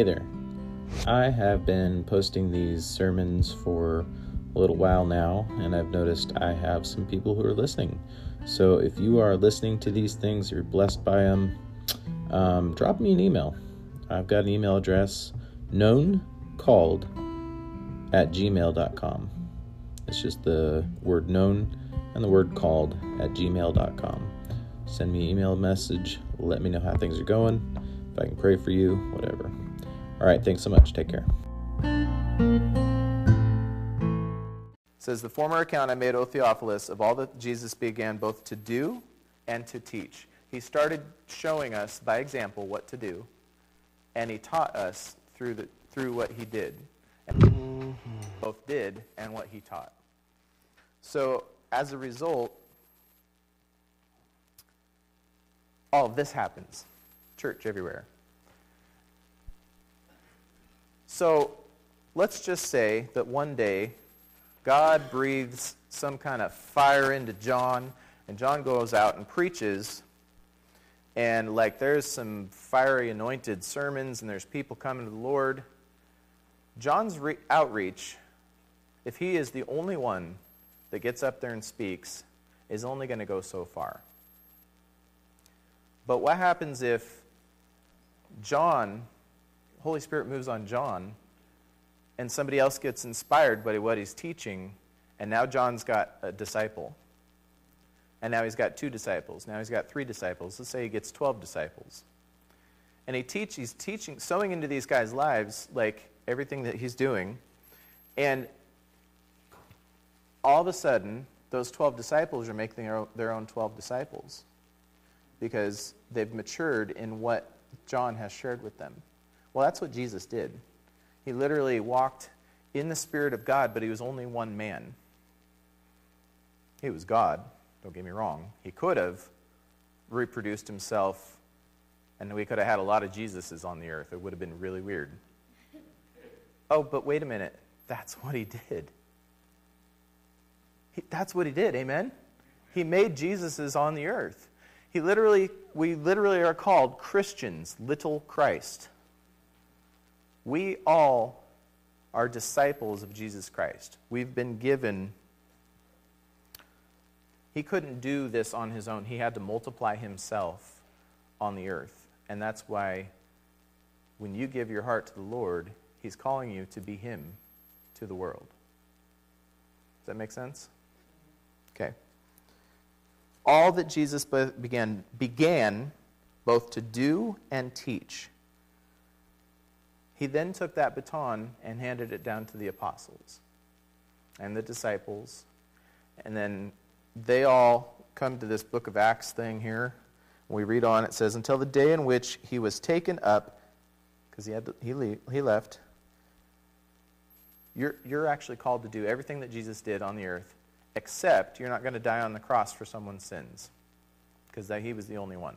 Hey there. I have been posting these sermons for a little while now, and I've noticed I have some people who are listening. So if you are listening to these things, you're blessed by them, um, drop me an email. I've got an email address known called at gmail.com. It's just the word known and the word called at gmail.com. Send me an email message. Let me know how things are going. If I can pray for you, whatever. All right, thanks so much. Take care. says, The former account I made, O Theophilus, of all that Jesus began both to do and to teach. He started showing us by example what to do, and he taught us through, the, through what he did. And mm-hmm. both did and what he taught. So, as a result, all of this happens. Church everywhere. So, let's just say that one day God breathes some kind of fire into John, and John goes out and preaches. And like there's some fiery anointed sermons, and there's people coming to the Lord. John's re- outreach, if he is the only one that gets up there and speaks, is only going to go so far. But what happens if John, Holy Spirit moves on John, and somebody else gets inspired by what he's teaching, and now John's got a disciple. And now he's got two disciples. Now he's got three disciples. Let's say he gets 12 disciples. And he teach, he's teaching, sowing into these guys' lives, like everything that he's doing. And all of a sudden, those 12 disciples are making their own, their own 12 disciples because they've matured in what John has shared with them. Well, that's what Jesus did. He literally walked in the Spirit of God, but he was only one man. He was God, don't get me wrong. He could have reproduced himself, and we could have had a lot of Jesuses on the earth. It would have been really weird. Oh, but wait a minute. That's what he did. He, that's what he did, amen? He made Jesuses on the earth. He literally, we literally are called Christians, little Christ. We all are disciples of Jesus Christ. We've been given. He couldn't do this on his own. He had to multiply himself on the earth. And that's why when you give your heart to the Lord, he's calling you to be him to the world. Does that make sense? Okay. All that Jesus began, began both to do and teach he then took that baton and handed it down to the apostles and the disciples. And then they all come to this book of Acts thing here. We read on, it says, Until the day in which he was taken up, because he, had he, he left, you're, you're actually called to do everything that Jesus did on the earth, except you're not going to die on the cross for someone's sins, because that he was the only one.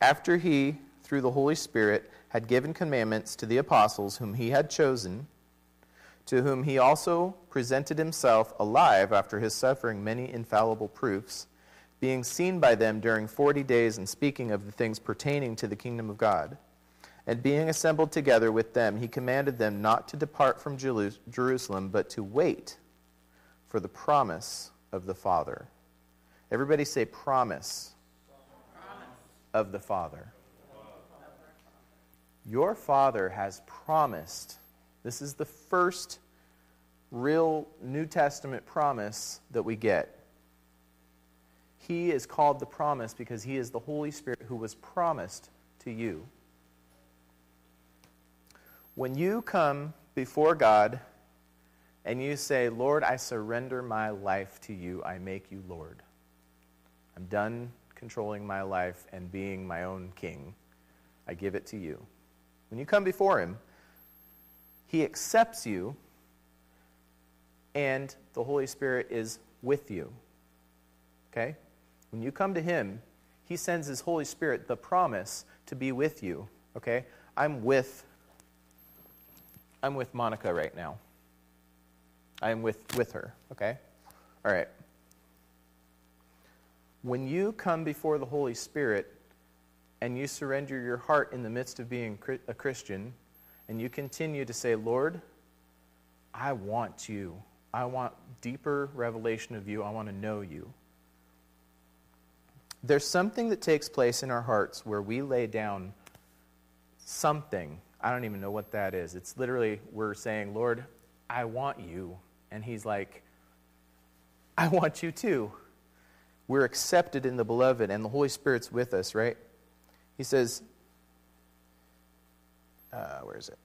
After he through the Holy Spirit, had given commandments to the apostles whom he had chosen, to whom he also presented himself alive after his suffering many infallible proofs, being seen by them during forty days and speaking of the things pertaining to the kingdom of God. And being assembled together with them, he commanded them not to depart from Jerusalem, but to wait for the promise of the Father. Everybody say, promise, promise. of the Father. Your Father has promised. This is the first real New Testament promise that we get. He is called the promise because he is the Holy Spirit who was promised to you. When you come before God and you say, Lord, I surrender my life to you, I make you Lord. I'm done controlling my life and being my own king. I give it to you. When you come before Him, He accepts you, and the Holy Spirit is with you. Okay? When you come to Him, He sends His Holy Spirit the promise to be with you. Okay? I'm with I'm with Monica right now. I am with, with her, okay? All right. When you come before the Holy Spirit and you surrender your heart in the midst of being a Christian, and you continue to say, Lord, I want you. I want deeper revelation of you. I want to know you. There's something that takes place in our hearts where we lay down something. I don't even know what that is. It's literally, we're saying, Lord, I want you. And He's like, I want you too. We're accepted in the beloved, and the Holy Spirit's with us, right? He says, uh, where is it?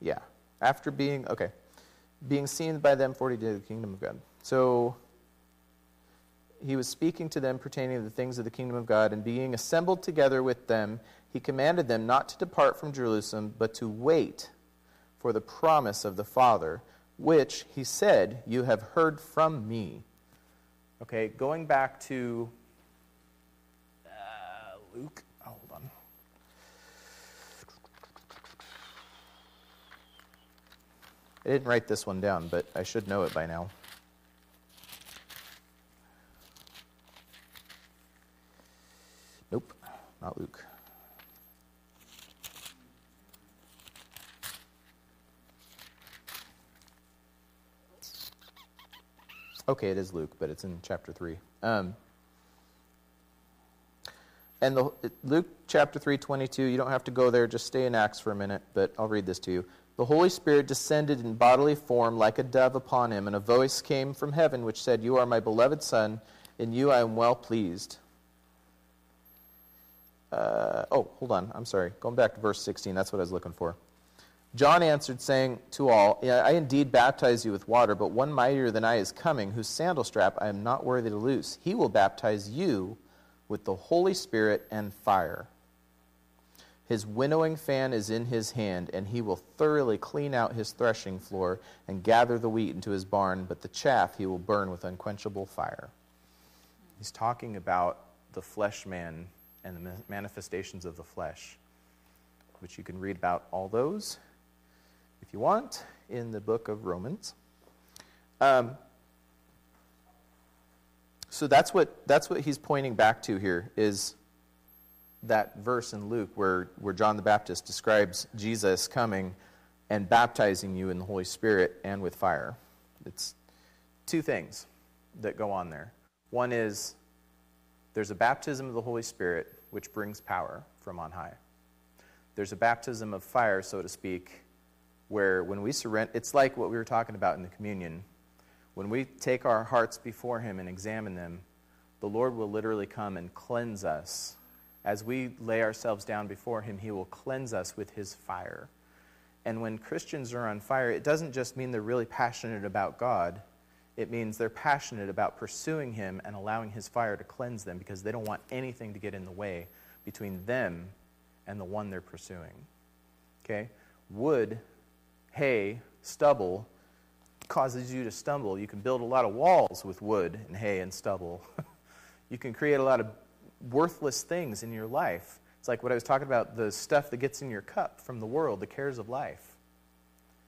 Yeah. After being, okay, being seen by them 40 days of the kingdom of God. So he was speaking to them pertaining to the things of the kingdom of God, and being assembled together with them, he commanded them not to depart from Jerusalem, but to wait for the promise of the Father which he said, You have heard from me. Okay, going back to Luke. Oh, hold on. I didn't write this one down, but I should know it by now. Nope, not Luke. Okay, it is Luke, but it's in chapter 3. Um, and the, Luke chapter 3, 22, you don't have to go there, just stay in Acts for a minute, but I'll read this to you. The Holy Spirit descended in bodily form like a dove upon him, and a voice came from heaven which said, You are my beloved Son, in you I am well pleased. Uh, oh, hold on. I'm sorry. Going back to verse 16, that's what I was looking for. John answered, saying to all, I indeed baptize you with water, but one mightier than I is coming, whose sandal strap I am not worthy to loose. He will baptize you with the Holy Spirit and fire. His winnowing fan is in his hand, and he will thoroughly clean out his threshing floor and gather the wheat into his barn, but the chaff he will burn with unquenchable fire. He's talking about the flesh man and the manifestations of the flesh, which you can read about all those if you want, in the book of Romans. Um, so that's what, that's what he's pointing back to here is that verse in Luke where, where John the Baptist describes Jesus coming and baptizing you in the Holy Spirit and with fire. It's two things that go on there. One is there's a baptism of the Holy Spirit which brings power from on high. There's a baptism of fire, so to speak, where when we surrender, it's like what we were talking about in the communion. When we take our hearts before Him and examine them, the Lord will literally come and cleanse us. As we lay ourselves down before Him, He will cleanse us with His fire. And when Christians are on fire, it doesn't just mean they're really passionate about God. It means they're passionate about pursuing Him and allowing His fire to cleanse them because they don't want anything to get in the way between them and the one they're pursuing. Okay? Wood hay, stubble, causes you to stumble. You can build a lot of walls with wood and hay and stubble. you can create a lot of worthless things in your life. It's like what I was talking about the stuff that gets in your cup from the world, the cares of life.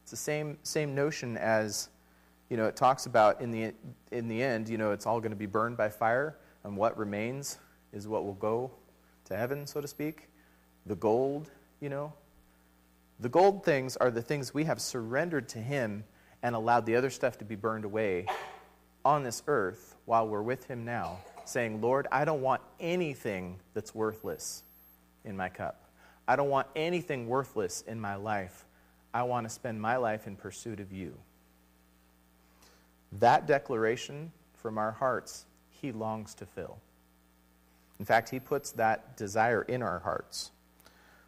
It's the same, same notion as, you know, it talks about in the, in the end, you know, it's all going to be burned by fire, and what remains is what will go to heaven, so to speak. The gold, you know, the gold things are the things we have surrendered to Him and allowed the other stuff to be burned away on this earth while we're with Him now, saying, Lord, I don't want anything that's worthless in my cup. I don't want anything worthless in my life. I want to spend my life in pursuit of you. That declaration from our hearts, He longs to fill. In fact, He puts that desire in our hearts.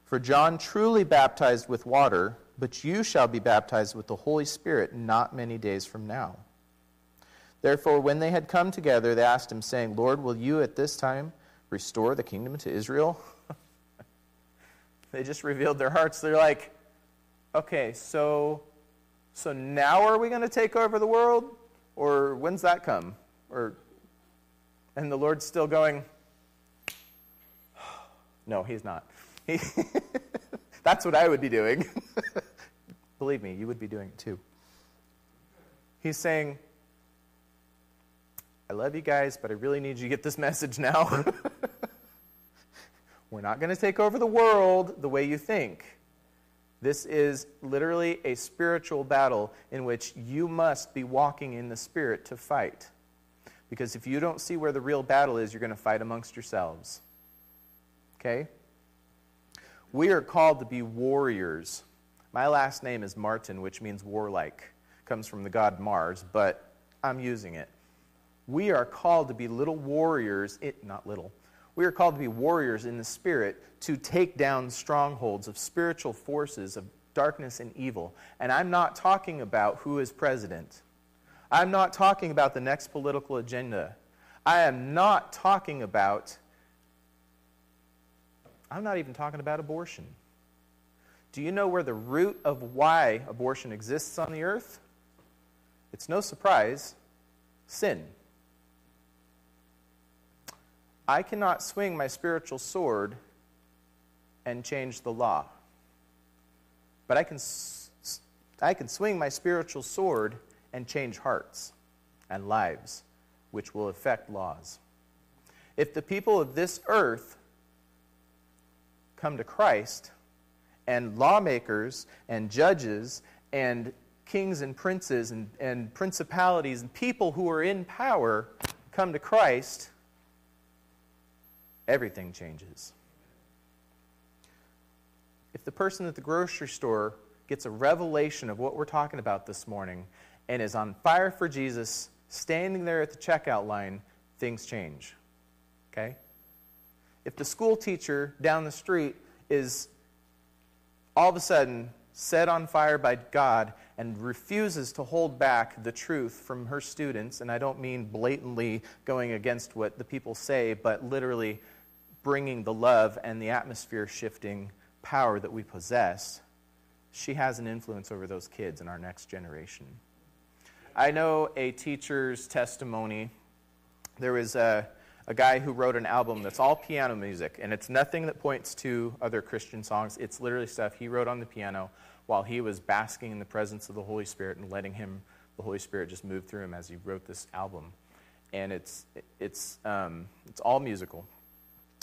For John truly baptized with water, but you shall be baptized with the Holy Spirit not many days from now. Therefore, when they had come together, they asked him, saying, Lord, will you at this time restore the kingdom to Israel? they just revealed their hearts. They're like, okay, so, so now are we going to take over the world? Or when's that come? Or, and the Lord's still going, no, he's not. That's what I would be doing. Believe me, you would be doing it too. He's saying, I love you guys, but I really need you to get this message now. We're not going to take over the world the way you think. This is literally a spiritual battle in which you must be walking in the Spirit to fight. Because if you don't see where the real battle is, you're going to fight amongst yourselves. Okay? We are called to be warriors. My last name is Martin, which means warlike. Comes from the god Mars, but I'm using it. We are called to be little warriors, it, not little. We are called to be warriors in the spirit to take down strongholds of spiritual forces of darkness and evil. And I'm not talking about who is president. I'm not talking about the next political agenda. I am not talking about I'm not even talking about abortion. Do you know where the root of why abortion exists on the earth? It's no surprise sin. I cannot swing my spiritual sword and change the law. But I can, I can swing my spiritual sword and change hearts and lives, which will affect laws. If the people of this earth come to Christ, and lawmakers and judges and kings and princes and, and principalities and people who are in power come to Christ, everything changes. If the person at the grocery store gets a revelation of what we're talking about this morning and is on fire for Jesus, standing there at the checkout line, things change. Okay? If the school teacher down the street is all of a sudden set on fire by God and refuses to hold back the truth from her students, and I don't mean blatantly going against what the people say, but literally bringing the love and the atmosphere shifting power that we possess, she has an influence over those kids in our next generation. I know a teacher's testimony. There was a a guy who wrote an album that's all piano music, and it's nothing that points to other Christian songs. It's literally stuff he wrote on the piano while he was basking in the presence of the Holy Spirit and letting him, the Holy Spirit, just move through him as he wrote this album. And it's, it's, um, it's all musical.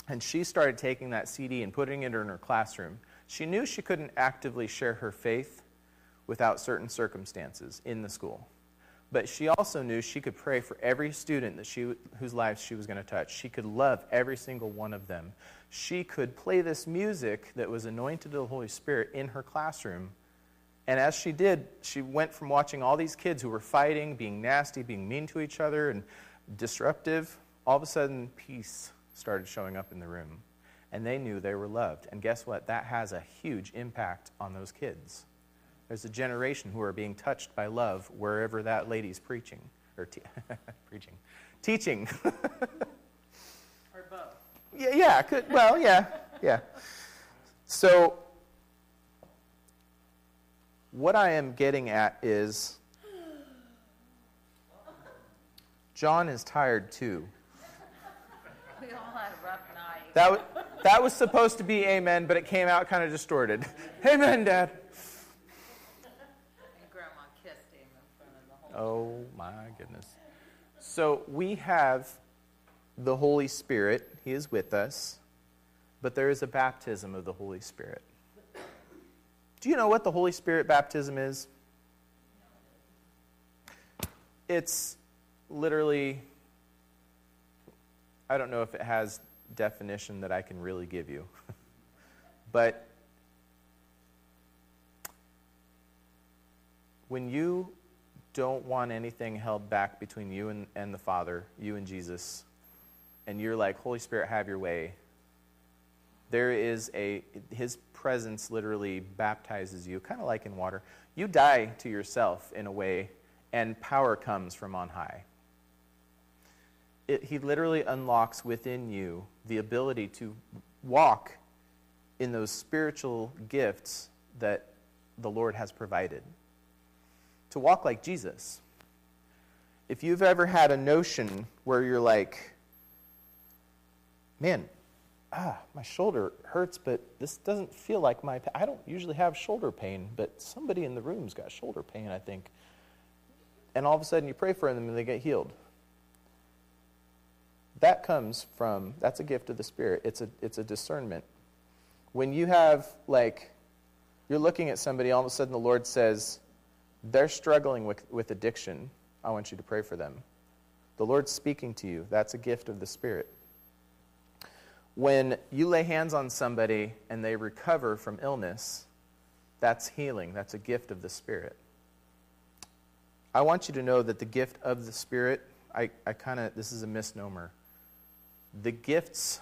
And she started taking that CD and putting it in her classroom. She knew she couldn't actively share her faith without certain circumstances in the school. But she also knew she could pray for every student that she, whose lives she was going to touch. She could love every single one of them. She could play this music that was anointed to the Holy Spirit in her classroom. And as she did, she went from watching all these kids who were fighting, being nasty, being mean to each other, and disruptive. All of a sudden, peace started showing up in the room. And they knew they were loved. And guess what? That has a huge impact on those kids. There's a generation who are being touched by love wherever that lady's preaching or te- preaching, teaching. or both. Yeah, yeah. Could, well, yeah, yeah. So, what I am getting at is John is tired too. We all had a rough night. That, w- that was supposed to be amen, but it came out kind of distorted. Amen, Dad. Oh my goodness. So we have the Holy Spirit, He is with us, but there is a baptism of the Holy Spirit. Do you know what the Holy Spirit baptism is? It's literally, I don't know if it has definition that I can really give you, but when you don't want anything held back between you and, and the Father, you and Jesus, and you're like, Holy Spirit, have your way, there is a, his presence literally baptizes you, kind of like in water. You die to yourself in a way, and power comes from on high. It, he literally unlocks within you the ability to walk in those spiritual gifts that the Lord has provided to walk like Jesus. If you've ever had a notion where you're like, man, ah, my shoulder hurts, but this doesn't feel like my I don't usually have shoulder pain, but somebody in the room's got shoulder pain, I think. And all of a sudden you pray for them and they get healed. That comes from, that's a gift of the Spirit. It's a, it's a discernment. When you have, like, you're looking at somebody, all of a sudden the Lord says, they're struggling with, with addiction. I want you to pray for them. The Lord's speaking to you. That's a gift of the Spirit. When you lay hands on somebody and they recover from illness, that's healing. That's a gift of the Spirit. I want you to know that the gift of the Spirit, I, I kind of, this is a misnomer. The gifts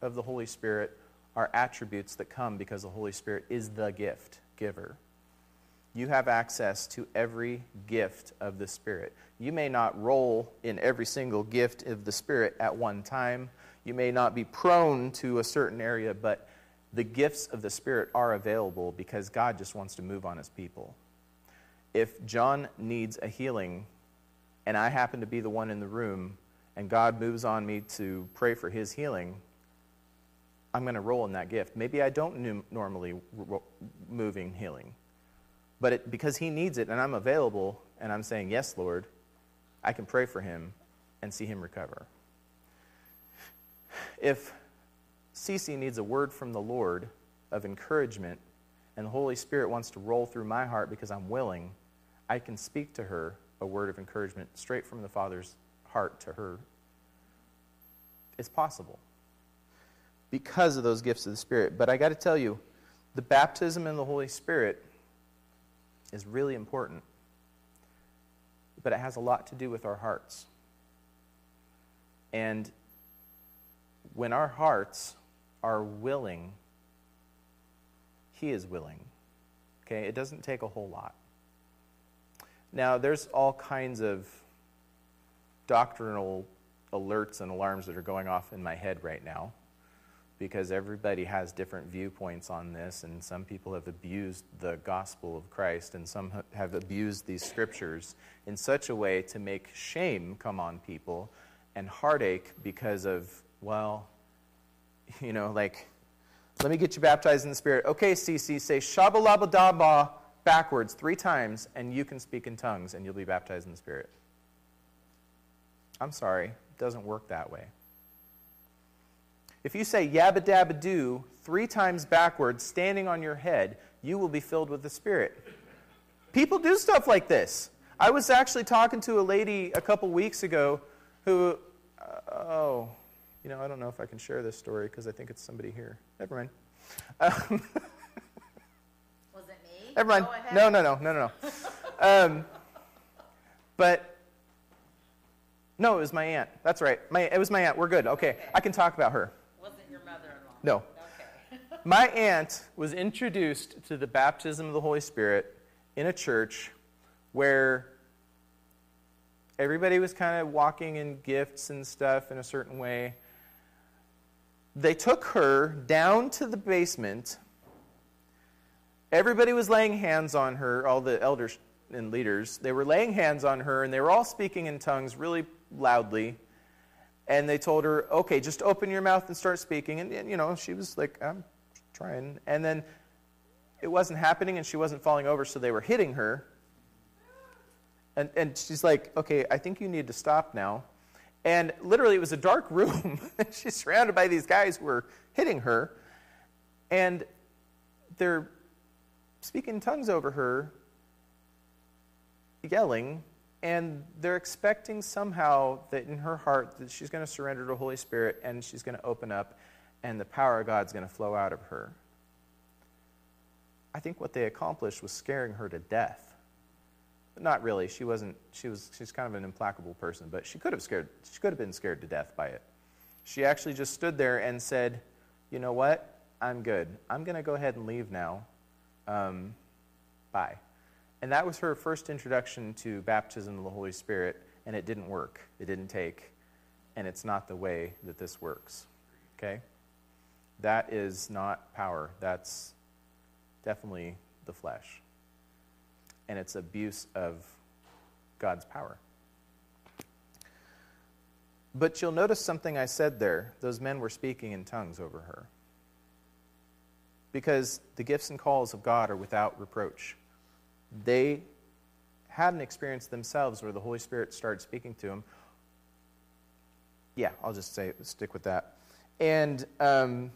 of the Holy Spirit are attributes that come because the Holy Spirit is the gift giver. You have access to every gift of the Spirit. You may not roll in every single gift of the Spirit at one time. You may not be prone to a certain area, but the gifts of the Spirit are available because God just wants to move on his people. If John needs a healing and I happen to be the one in the room and God moves on me to pray for his healing, I'm going to roll in that gift. Maybe I don't normally move in healing, but it, because he needs it and I'm available and I'm saying, Yes, Lord, I can pray for him and see him recover. If Cece needs a word from the Lord of encouragement and the Holy Spirit wants to roll through my heart because I'm willing, I can speak to her a word of encouragement straight from the Father's heart to her. It's possible because of those gifts of the Spirit. But I got to tell you, the baptism in the Holy Spirit is really important. But it has a lot to do with our hearts. And when our hearts are willing, He is willing. Okay? It doesn't take a whole lot. Now, there's all kinds of doctrinal alerts and alarms that are going off in my head right now because everybody has different viewpoints on this, and some people have abused the gospel of Christ, and some have abused these scriptures in such a way to make shame come on people and heartache because of, well, you know, like, let me get you baptized in the Spirit. Okay, Cece, say shabalabadaba backwards three times, and you can speak in tongues, and you'll be baptized in the Spirit. I'm sorry, it doesn't work that way. If you say yabba dabba doo three times backwards, standing on your head, you will be filled with the Spirit. People do stuff like this. I was actually talking to a lady a couple weeks ago who, uh, oh, you know, I don't know if I can share this story because I think it's somebody here. Never mind. Um, was it me? Never mind. No, no, no, no, no, no. um, but no, it was my aunt. That's right. My, it was my aunt. We're good. Okay. okay. I can talk about her. Wasn't your mother-in-law? No. Okay. my aunt was introduced to the baptism of the Holy Spirit in a church where everybody was kind of walking in gifts and stuff in a certain way they took her down to the basement. Everybody was laying hands on her, all the elders and leaders. They were laying hands on her, and they were all speaking in tongues really loudly. And they told her, okay, just open your mouth and start speaking. And, and you know, she was like, I'm trying. And then it wasn't happening, and she wasn't falling over, so they were hitting her. And, and she's like, okay, I think you need to stop now. And literally, it was a dark room. She's surrounded by these guys who were hitting her. And they're speaking tongues over her, yelling, and they're expecting somehow that in her heart that she's going to surrender to the Holy Spirit and she's going to open up and the power of God's going to flow out of her. I think what they accomplished was scaring her to death. but Not really. She wasn't. She was. She's kind of an implacable person, but she could have scared. She could have been scared to death by it. She actually just stood there and said, "You know what? I'm good. I'm going to go ahead and leave now. Um, bye." And that was her first introduction to baptism of the Holy Spirit, and it didn't work. It didn't take, and it's not the way that this works. Okay? That is not power. That's definitely the flesh and it's abuse of God's power. But you'll notice something I said there. Those men were speaking in tongues over her. Because the gifts and calls of God are without reproach. They had an experience themselves where the Holy Spirit started speaking to them. yeah, I'll just say stick with that. And um,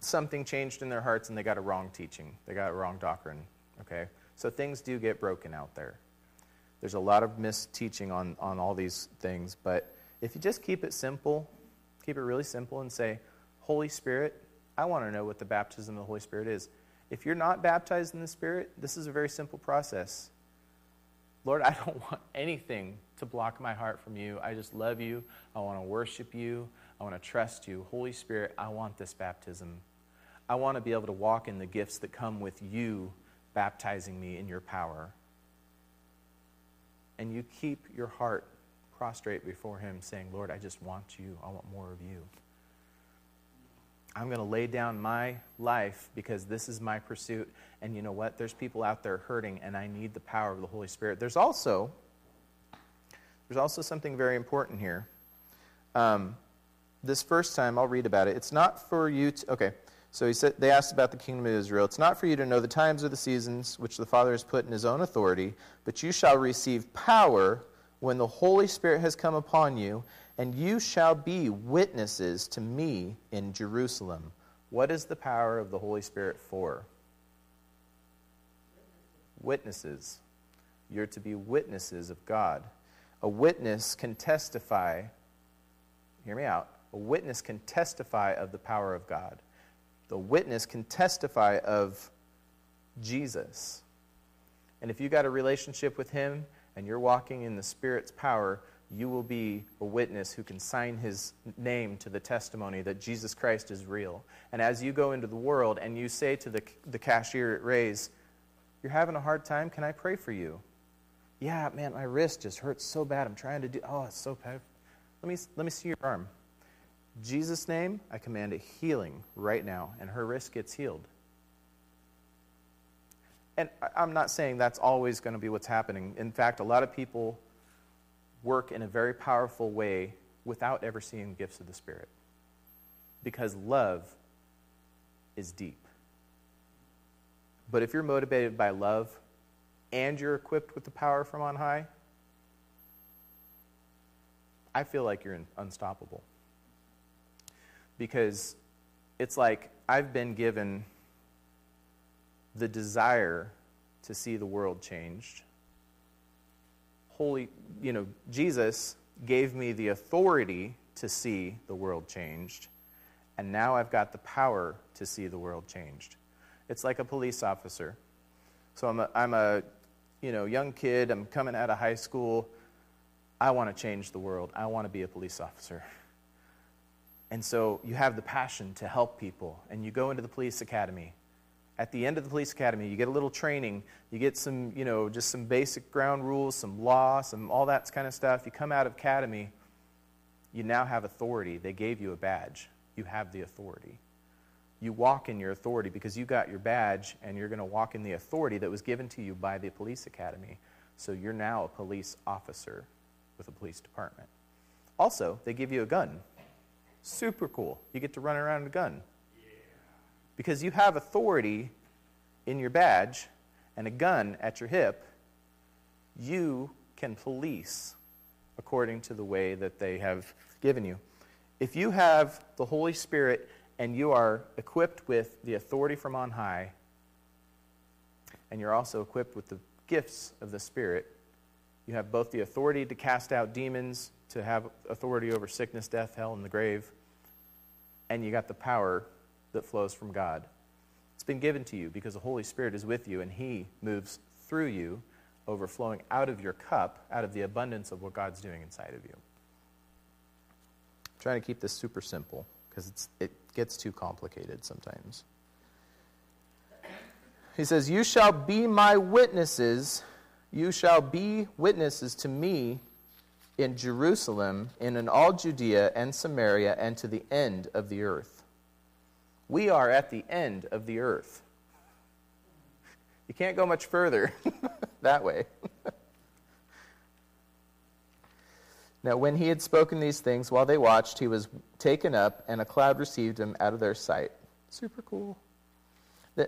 something changed in their hearts, and they got a wrong teaching. They got a wrong doctrine. Okay, so things do get broken out there. There's a lot of misteaching on on all these things, but if you just keep it simple, keep it really simple, and say, Holy Spirit, I want to know what the baptism of the Holy Spirit is. If you're not baptized in the Spirit, this is a very simple process. Lord, I don't want anything to block my heart from you. I just love you. I want to worship you. I want to trust you. Holy Spirit, I want this baptism. I want to be able to walk in the gifts that come with you baptizing me in your power. And you keep your heart prostrate before Him, saying, Lord, I just want you. I want more of you. I'm going to lay down my life because this is my pursuit. And you know what? There's people out there hurting, and I need the power of the Holy Spirit. There's also, there's also something very important here. Um, this first time, I'll read about it. It's not for you to, okay. So he said, they asked about the kingdom of Israel. It's not for you to know the times or the seasons which the Father has put in his own authority, but you shall receive power when the Holy Spirit has come upon you, and you shall be witnesses to me in Jerusalem. What is the power of the Holy Spirit for? Witnesses. You're to be witnesses of God. A witness can testify, hear me out, a witness can testify of the power of God. The witness can testify of Jesus. And if you got a relationship with Him and you're walking in the Spirit's power, you will be a witness who can sign his name to the testimony that Jesus Christ is real. And as you go into the world and you say to the, the cashier at Ray's, You're having a hard time, can I pray for you? Yeah, man, my wrist just hurts so bad. I'm trying to do, oh, it's so painful. Let me, let me see your arm. Jesus' name, I command a healing right now, and her wrist gets healed. And I'm not saying that's always going to be what's happening. In fact, a lot of people work in a very powerful way without ever seeing gifts of the Spirit. Because love is deep. But if you're motivated by love and you're equipped with the power from on high, I feel like you're unstoppable. Because it's like I've been given the desire to see the world changed holy, you know, Jesus gave me the authority to see the world changed, and now I've got the power to see the world changed. It's like a police officer. So I'm a, I'm a you know, young kid, I'm coming out of high school. I want to change the world. I want to be a police officer. And so you have the passion to help people, and you go into the police academy, at the end of the police academy, you get a little training, you get some, you know, just some basic ground rules, some law, some all that kind of stuff. You come out of academy, you now have authority. They gave you a badge. You have the authority. You walk in your authority because you got your badge and you're going to walk in the authority that was given to you by the police academy. So you're now a police officer with a police department. Also, they give you a gun. Super cool. You get to run around with a gun because you have authority in your badge and a gun at your hip, you can police according to the way that they have given you. If you have the Holy Spirit and you are equipped with the authority from on high, and you're also equipped with the gifts of the Spirit, you have both the authority to cast out demons, to have authority over sickness, death, hell, and the grave, and you got the power that flows from God. It's been given to you because the Holy Spirit is with you and He moves through you, overflowing out of your cup, out of the abundance of what God's doing inside of you. I'm trying to keep this super simple because it gets too complicated sometimes. He says, You shall be my witnesses. You shall be witnesses to me in Jerusalem, and in all Judea and Samaria, and to the end of the earth. We are at the end of the earth. You can't go much further that way. now, when he had spoken these things while they watched, he was taken up, and a cloud received him out of their sight. Super cool.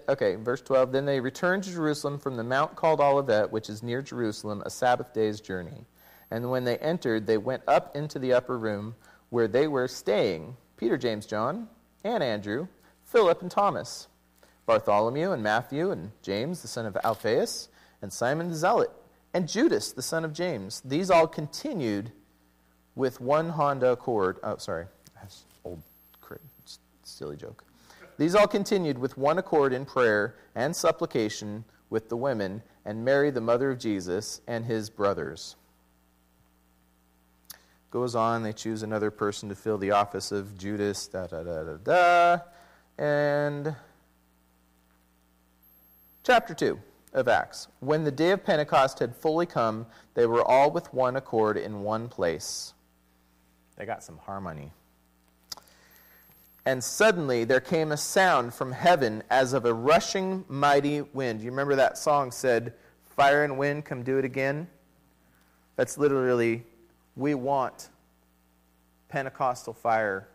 Okay, verse 12. Then they returned to Jerusalem from the mount called Olivet, which is near Jerusalem, a Sabbath day's journey. And when they entered, they went up into the upper room where they were staying Peter, James, John, and Andrew, Philip, and Thomas, Bartholomew, and Matthew, and James, the son of Alphaeus, and Simon the Zealot, and Judas, the son of James. These all continued with one Honda Accord. Oh, sorry. That's old, silly joke. These all continued with one accord in prayer and supplication with the women, and Mary, the mother of Jesus, and his brothers goes on. They choose another person to fill the office of Judas, da da da da da. And chapter 2 of Acts. When the day of Pentecost had fully come, they were all with one accord in one place. They got some harmony. And suddenly there came a sound from heaven as of a rushing mighty wind. You remember that song said, Fire and wind, come do it again? That's literally we want Pentecostal fire.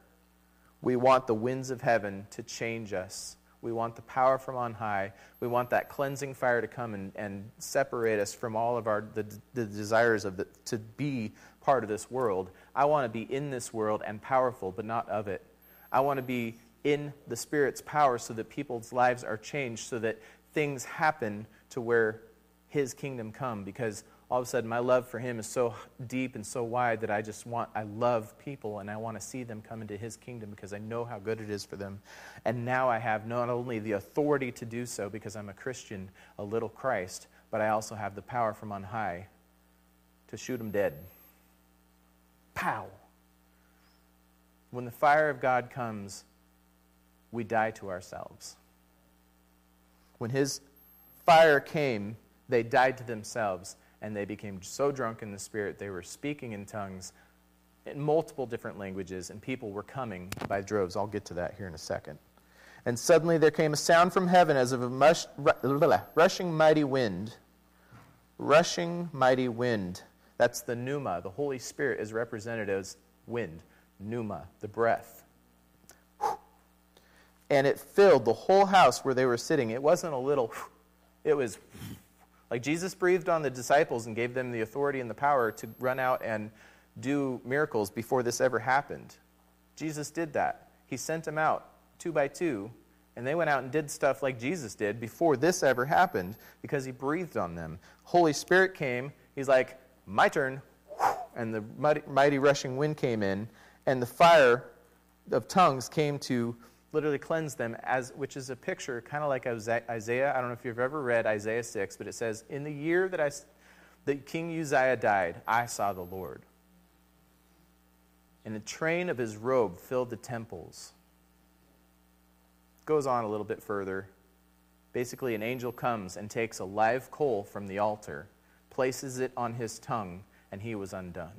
We want the winds of heaven to change us. We want the power from on high. We want that cleansing fire to come and, and separate us from all of our the, the desires of the, to be part of this world. I want to be in this world and powerful, but not of it. I want to be in the Spirit's power so that people's lives are changed, so that things happen to where His kingdom come. Because all of a sudden my love for him is so deep and so wide that I just want, I love people and I want to see them come into his kingdom because I know how good it is for them. And now I have not only the authority to do so because I'm a Christian, a little Christ, but I also have the power from on high to shoot them dead. Pow! When the fire of God comes, we die to ourselves. When his fire came, they died to themselves and they became so drunk in the Spirit they were speaking in tongues in multiple different languages, and people were coming by droves. I'll get to that here in a second. And suddenly there came a sound from heaven as of a mush, rushing mighty wind. Rushing mighty wind. That's the pneuma. The Holy Spirit is represented as wind. Pneuma, the breath. And it filled the whole house where they were sitting. It wasn't a little, it was like Jesus breathed on the disciples and gave them the authority and the power to run out and do miracles before this ever happened. Jesus did that. He sent them out two by two, and they went out and did stuff like Jesus did before this ever happened because he breathed on them. Holy Spirit came. He's like, My turn. And the mighty, mighty rushing wind came in, and the fire of tongues came to literally cleanse them, as, which is a picture kind of like Isaiah. I don't know if you've ever read Isaiah 6, but it says, In the year that, I, that King Uzziah died, I saw the Lord. And the train of his robe filled the temples. Goes on a little bit further. Basically, an angel comes and takes a live coal from the altar, places it on his tongue, and he was undone.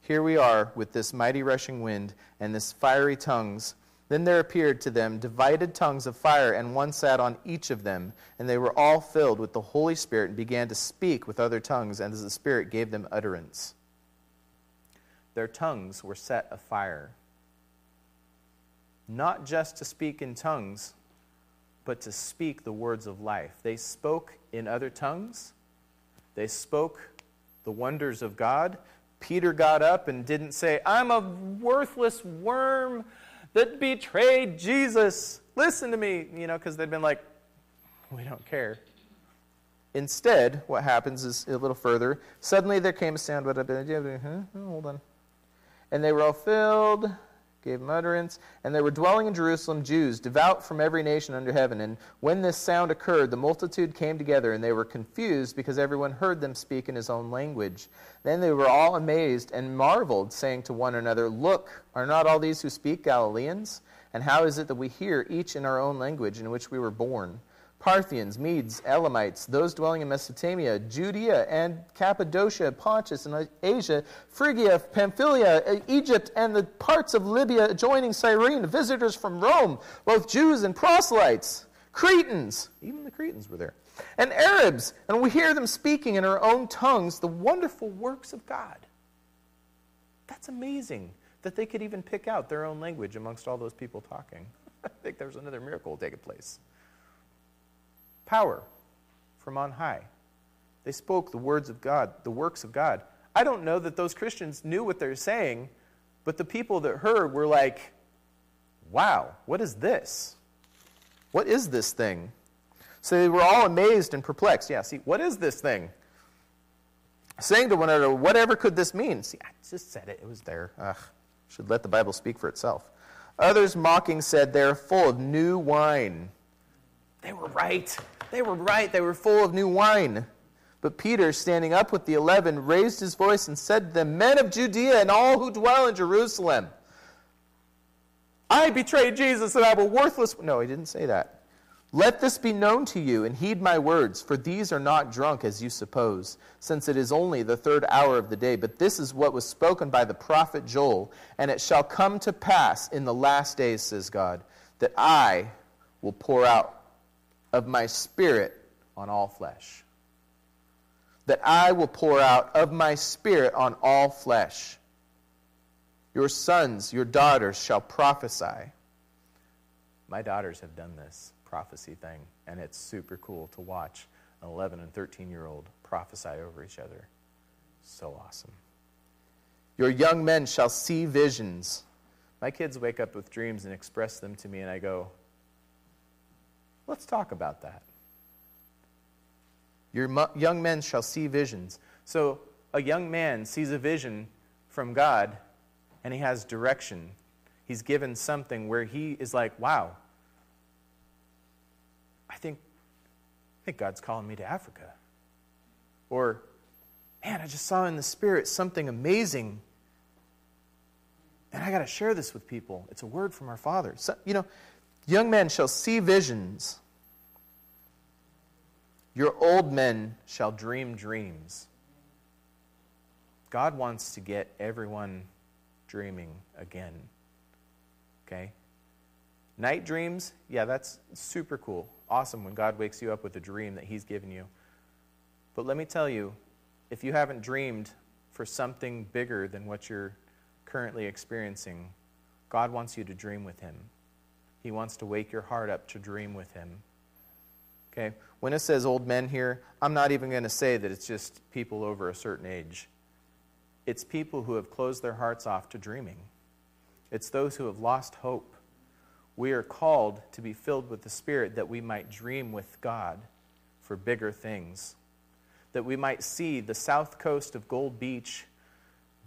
Here we are with this mighty rushing wind and this fiery tongues then there appeared to them divided tongues of fire, and one sat on each of them. And they were all filled with the Holy Spirit and began to speak with other tongues, and as the Spirit gave them utterance. Their tongues were set afire. Not just to speak in tongues, but to speak the words of life. They spoke in other tongues, they spoke the wonders of God. Peter got up and didn't say, I'm a worthless worm that betrayed Jesus. Listen to me, you know, because they've been like, we don't care. Instead, what happens is a little further. Suddenly there came a sound, uh-huh, oh, hold on. And they were all filled gave him utterance. And there were dwelling in Jerusalem Jews, devout from every nation under heaven. And when this sound occurred, the multitude came together, and they were confused because everyone heard them speak in his own language. Then they were all amazed and marveled, saying to one another, Look, are not all these who speak Galileans? And how is it that we hear each in our own language in which we were born? Parthians, Medes, Elamites, those dwelling in Mesopotamia, Judea and Cappadocia, Pontus and Asia, Phrygia, Pamphylia, uh, Egypt, and the parts of Libya adjoining Cyrene, visitors from Rome, both Jews and proselytes, Cretans, even the Cretans were there, and Arabs, and we hear them speaking in our own tongues the wonderful works of God. That's amazing that they could even pick out their own language amongst all those people talking. I think there's another miracle taking place power from on high. They spoke the words of God, the works of God. I don't know that those Christians knew what they're saying, but the people that heard were like, wow, what is this? What is this thing? So they were all amazed and perplexed. Yeah, see, what is this thing? Saying to one another, whatever could this mean? See, I just said it. It was there. Ugh, should let the Bible speak for itself. Others mocking said, They're full of new wine. They were right. They were right. They were full of new wine. But Peter, standing up with the eleven, raised his voice and said to them, Men of Judea and all who dwell in Jerusalem, I betrayed Jesus and I'm a worthless. No, he didn't say that. Let this be known to you, and heed my words, for these are not drunk as you suppose, since it is only the third hour of the day. But this is what was spoken by the prophet Joel. And it shall come to pass in the last days, says God, that I will pour out of my spirit on all flesh. That I will pour out of my spirit on all flesh. Your sons, your daughters shall prophesy. My daughters have done this prophecy thing, and it's super cool to watch an 11 and 13 year old prophesy over each other. So awesome. Your young men shall see visions. My kids wake up with dreams and express them to me, and I go, let's talk about that. Your mo- young men shall see visions. So a young man sees a vision from God, and he has direction. He's given something where he is like, wow, I think, I think God's calling me to Africa. Or, man, I just saw in the Spirit something amazing. And I got to share this with people. It's a word from our Father. So, you know, young men shall see visions. Your old men shall dream dreams. God wants to get everyone dreaming again. Okay? Night dreams, yeah, that's super cool. Awesome when God wakes you up with a dream that He's given you. But let me tell you, if you haven't dreamed for something bigger than what you're currently experiencing, God wants you to dream with Him. He wants to wake your heart up to dream with Him. Okay? When it says old men here, I'm not even going to say that it's just people over a certain age. It's people who have closed their hearts off to dreaming. It's those who have lost hope. We are called to be filled with the Spirit that we might dream with God for bigger things. That we might see the south coast of Gold Beach,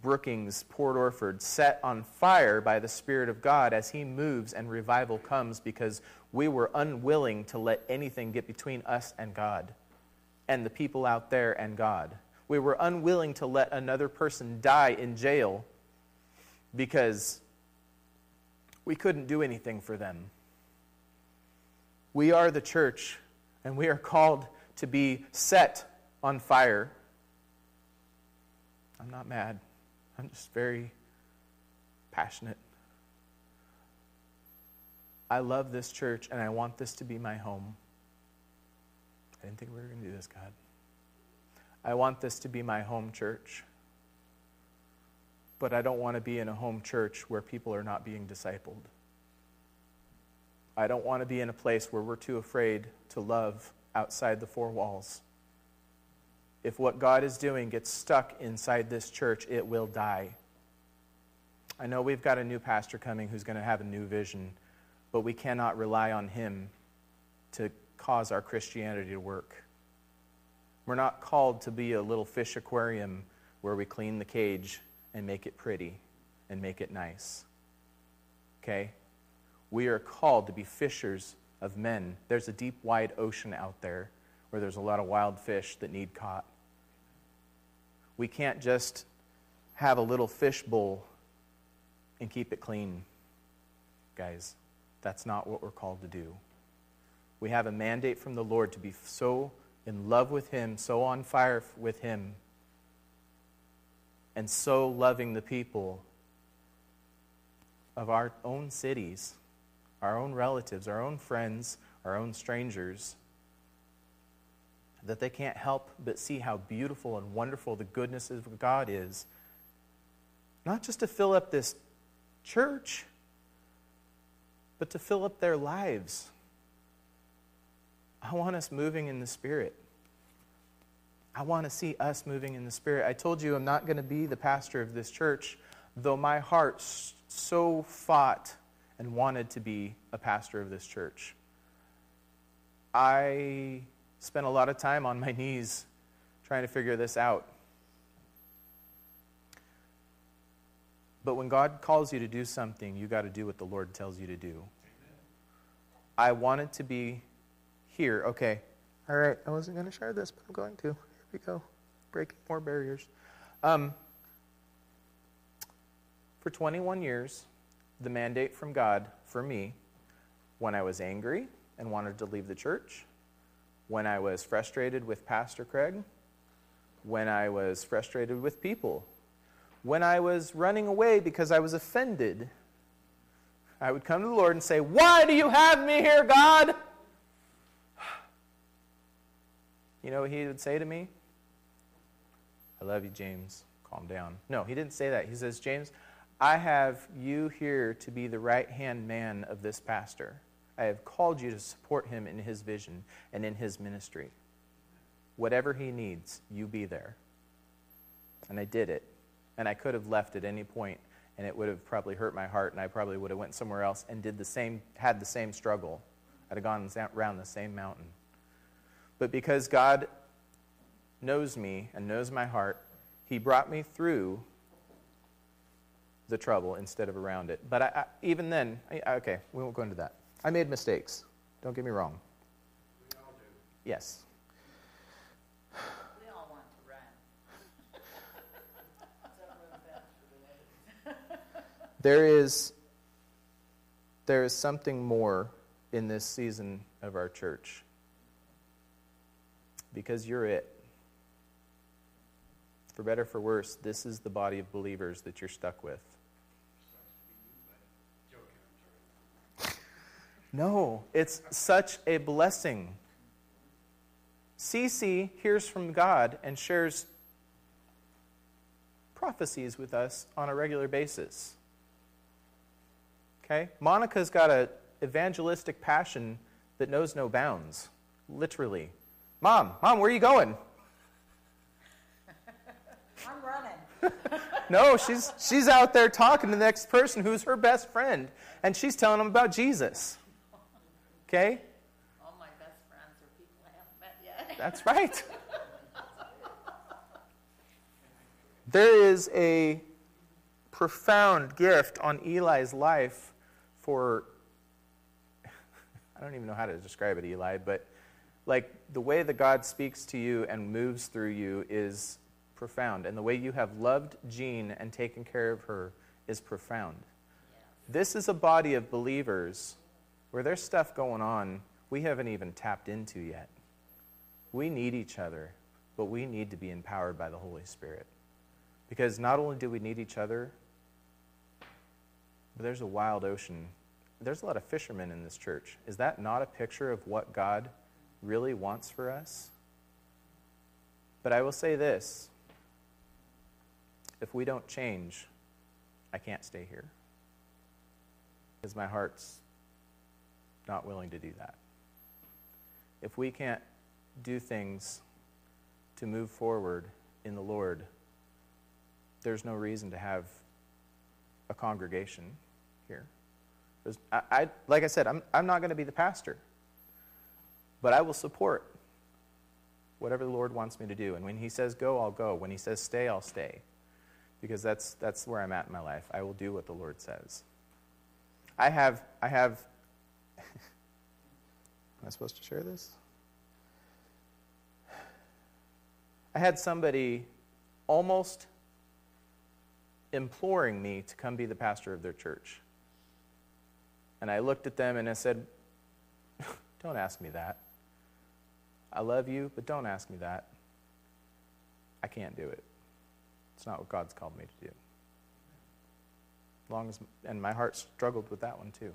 Brookings, Port Orford set on fire by the Spirit of God as He moves and revival comes because we were unwilling to let anything get between us and God and the people out there and God. We were unwilling to let another person die in jail because we couldn't do anything for them. We are the church, and we are called to be set on fire. I'm not mad, I'm just very passionate. I love this church, and I want this to be my home. I didn't think we were going to do this, God. I want this to be my home church. But I don't want to be in a home church where people are not being discipled. I don't want to be in a place where we're too afraid to love outside the four walls. If what God is doing gets stuck inside this church, it will die. I know we've got a new pastor coming who's going to have a new vision, but we cannot rely on him to cause our Christianity to work. We're not called to be a little fish aquarium where we clean the cage and make it pretty and make it nice. Okay? We are called to be fishers of men. There's a deep, wide ocean out there where there's a lot of wild fish that need caught. We can't just have a little fish bowl and keep it clean, guys. That's not what we're called to do. We have a mandate from the Lord to be so in love with Him, so on fire with Him, and so loving the people of our own cities, our own relatives, our own friends, our own strangers, that they can't help but see how beautiful and wonderful the goodness of God is. Not just to fill up this church, but to fill up their lives. I want us moving in the Spirit. I want to see us moving in the Spirit. I told you I'm not going to be the pastor of this church, though my heart so fought and wanted to be a pastor of this church. I spent a lot of time on my knees trying to figure this out. But when God calls you to do something, you got to do what the Lord tells you to do. I wanted to be here. Okay. All right. I wasn't going to share this, but I'm going to. Here we go. Breaking more barriers. Um, for 21 years, the mandate from God for me, when I was angry and wanted to leave the church, when I was frustrated with Pastor Craig, when I was frustrated with people, when I was running away because I was offended, I would come to the Lord and say, Why do you have me here, God? You know what he would say to me? I love you, James. Calm down. No, he didn't say that. He says, James, I have you here to be the right hand man of this pastor. I have called you to support him in his vision and in his ministry. Whatever he needs, you be there. And I did it. And I could have left at any point and it would have probably hurt my heart and I probably would have went somewhere else and did the same had the same struggle. I'd have gone around the same mountain. But because God knows me and knows my heart, he brought me through the trouble instead of around it. But I, I, even then, I, okay, we won't go into that. I made mistakes. Don't get me wrong. Yes. We all want to run. there is there is something more in this season of our church because you're it for better for worse this is the body of believers that you're stuck with No, it's such a blessing. Cece hears from God and shares prophecies with us on a regular basis. Okay? Monica's got an evangelistic passion that knows no bounds, literally. Mom, Mom, where are you going? I'm running. no, she's, she's out there talking to the next person who's her best friend, and she's telling them about Jesus. Okay? All my best friends are people I haven't met yet. That's right. there is a profound gift on Eli's life for, I don't even know how to describe it, Eli, but like the way that God speaks to you and moves through you is profound. And the way you have loved Jean and taken care of her is profound. This is a body of believers where there's stuff going on we haven't even tapped into yet. We need each other, but we need to be empowered by the Holy Spirit. Because not only do we need each other, but there's a wild ocean. There's a lot of fishermen in this church. Is that not a picture of what God really wants for us? But I will say this if we don't change, I can't stay here. Because my heart's not willing to do that. If we can't do things to move forward in the Lord, there's no reason to have a congregation here. I, I, like I said, I'm, I'm not going to be the pastor, but I will support whatever the Lord wants me to do. And when He says go, I'll go. When He says stay, I'll stay. Because that's, that's where I'm at in my life. I will do what the Lord says. I have, I have Am I supposed to share this? I had somebody almost imploring me to come be the pastor of their church. And I looked at them and I said, Don't ask me that. I love you, but don't ask me that. I can't do it. It's not what God's called me to do. Long as, and my heart struggled with that one too.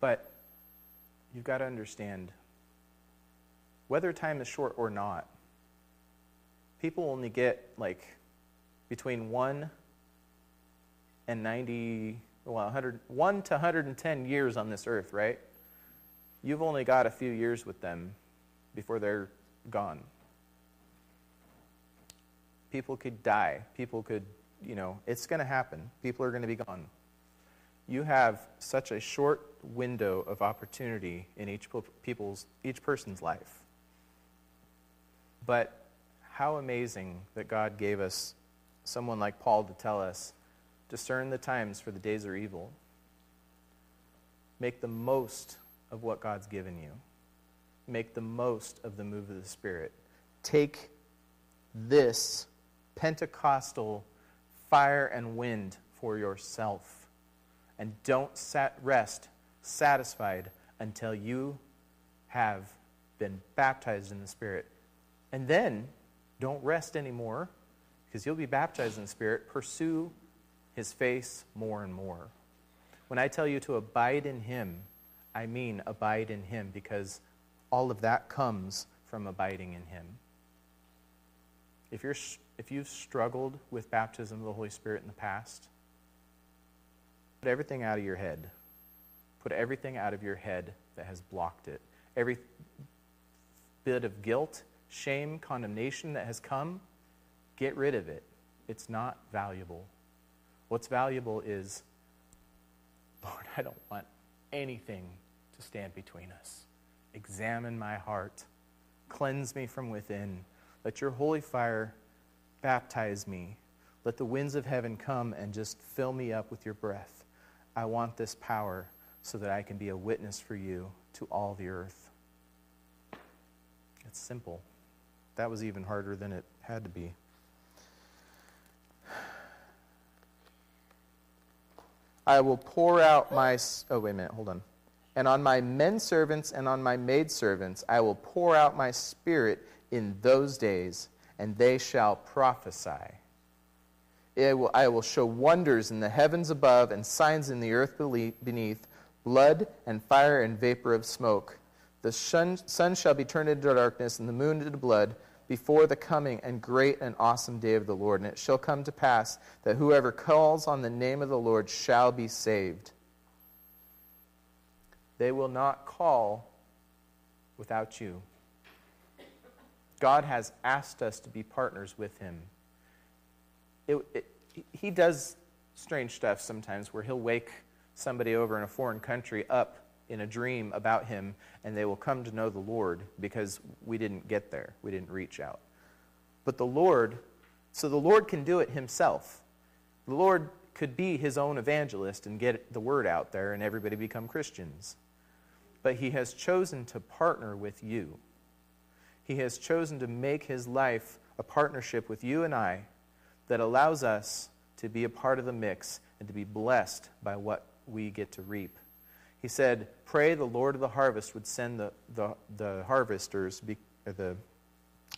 But you've got to understand whether time is short or not, people only get like between 1 and 90, well, 100, 1 to 110 years on this earth, right? You've only got a few years with them before they're gone. People could die. People could, you know, it's going to happen. People are going to be gone. You have such a short window of opportunity in each people's each person's life. But how amazing that God gave us someone like Paul to tell us discern the times for the days are evil. Make the most of what God's given you. Make the most of the move of the Spirit. Take this Pentecostal fire and wind for yourself. And don't sat rest satisfied until you have been baptized in the Spirit. And then don't rest anymore because you'll be baptized in the Spirit. Pursue His face more and more. When I tell you to abide in Him, I mean abide in Him because all of that comes from abiding in Him. If, you're, if you've struggled with baptism of the Holy Spirit in the past, put everything out of your head. Put everything out of your head that has blocked it. Every bit of guilt, shame, condemnation that has come, get rid of it. It's not valuable. What's valuable is, Lord, I don't want anything to stand between us. Examine my heart, cleanse me from within. Let your holy fire baptize me. Let the winds of heaven come and just fill me up with your breath. I want this power so that I can be a witness for you to all the earth. It's simple. That was even harder than it had to be. I will pour out my. Oh, wait a minute, hold on. And on my men servants and on my maid servants I will pour out my spirit in those days, and they shall prophesy. I will, show wonders in the heavens above and signs in the earth beneath blood and fire and vapor of smoke. The sun shall be turned into darkness and the moon into blood before the coming and great and awesome day of the Lord. And it shall come to pass that whoever calls on the name of the Lord shall be saved. They will not call without you. God has asked us to be partners with Him. It, it, he does strange stuff sometimes where He'll wake somebody over in a foreign country up in a dream about Him and they will come to know the Lord because we didn't get there, we didn't reach out. But the Lord, so the Lord can do it Himself. The Lord could be His own evangelist and get the word out there and everybody become Christians. But He has chosen to partner with you he has chosen to make his life a partnership with you and I that allows us to be a part of the mix and to be blessed by what we get to reap. He said, Pray the Lord of the harvest would send the, the, the harvesters, be, uh, the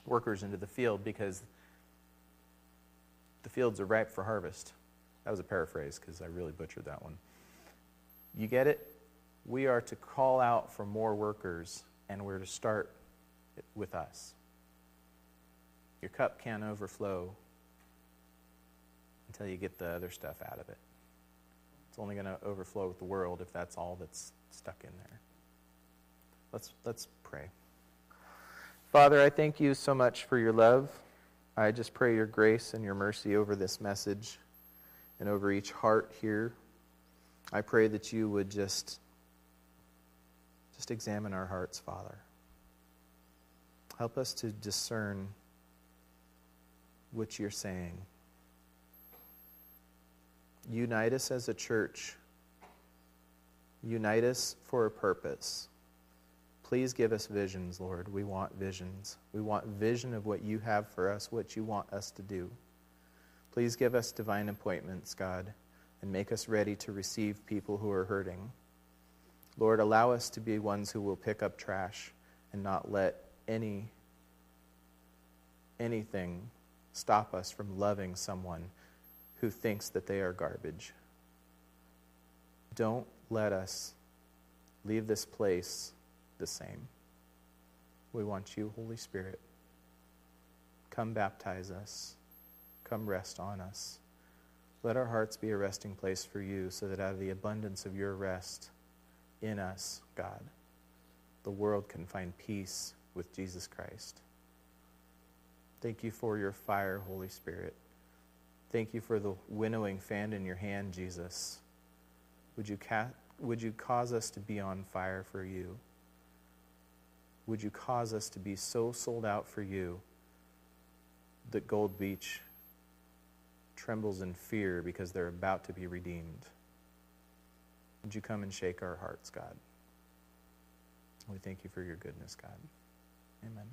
workers into the field because the fields are ripe for harvest. That was a paraphrase because I really butchered that one. You get it? We are to call out for more workers and we're to start with us. Your cup can't overflow until you get the other stuff out of it. It's only going to overflow with the world if that's all that's stuck in there. Let's, let's pray. Father, I thank you so much for your love. I just pray your grace and your mercy over this message and over each heart here. I pray that you would just just examine our hearts, Father. Help us to discern what you're saying. Unite us as a church. Unite us for a purpose. Please give us visions, Lord. We want visions. We want vision of what you have for us, what you want us to do. Please give us divine appointments, God, and make us ready to receive people who are hurting. Lord, allow us to be ones who will pick up trash and not let any anything stop us from loving someone who thinks that they are garbage. Don't let us leave this place the same. We want you, Holy Spirit. Come baptize us. Come rest on us. Let our hearts be a resting place for you so that out of the abundance of your rest in us, God, the world can find peace with Jesus Christ. Thank you for your fire, Holy Spirit. Thank you for the winnowing fan in your hand, Jesus. Would you, ca- would you cause us to be on fire for you? Would you cause us to be so sold out for you that Gold Beach trembles in fear because they're about to be redeemed? Would you come and shake our hearts, God? We thank you for your goodness, God. Amen.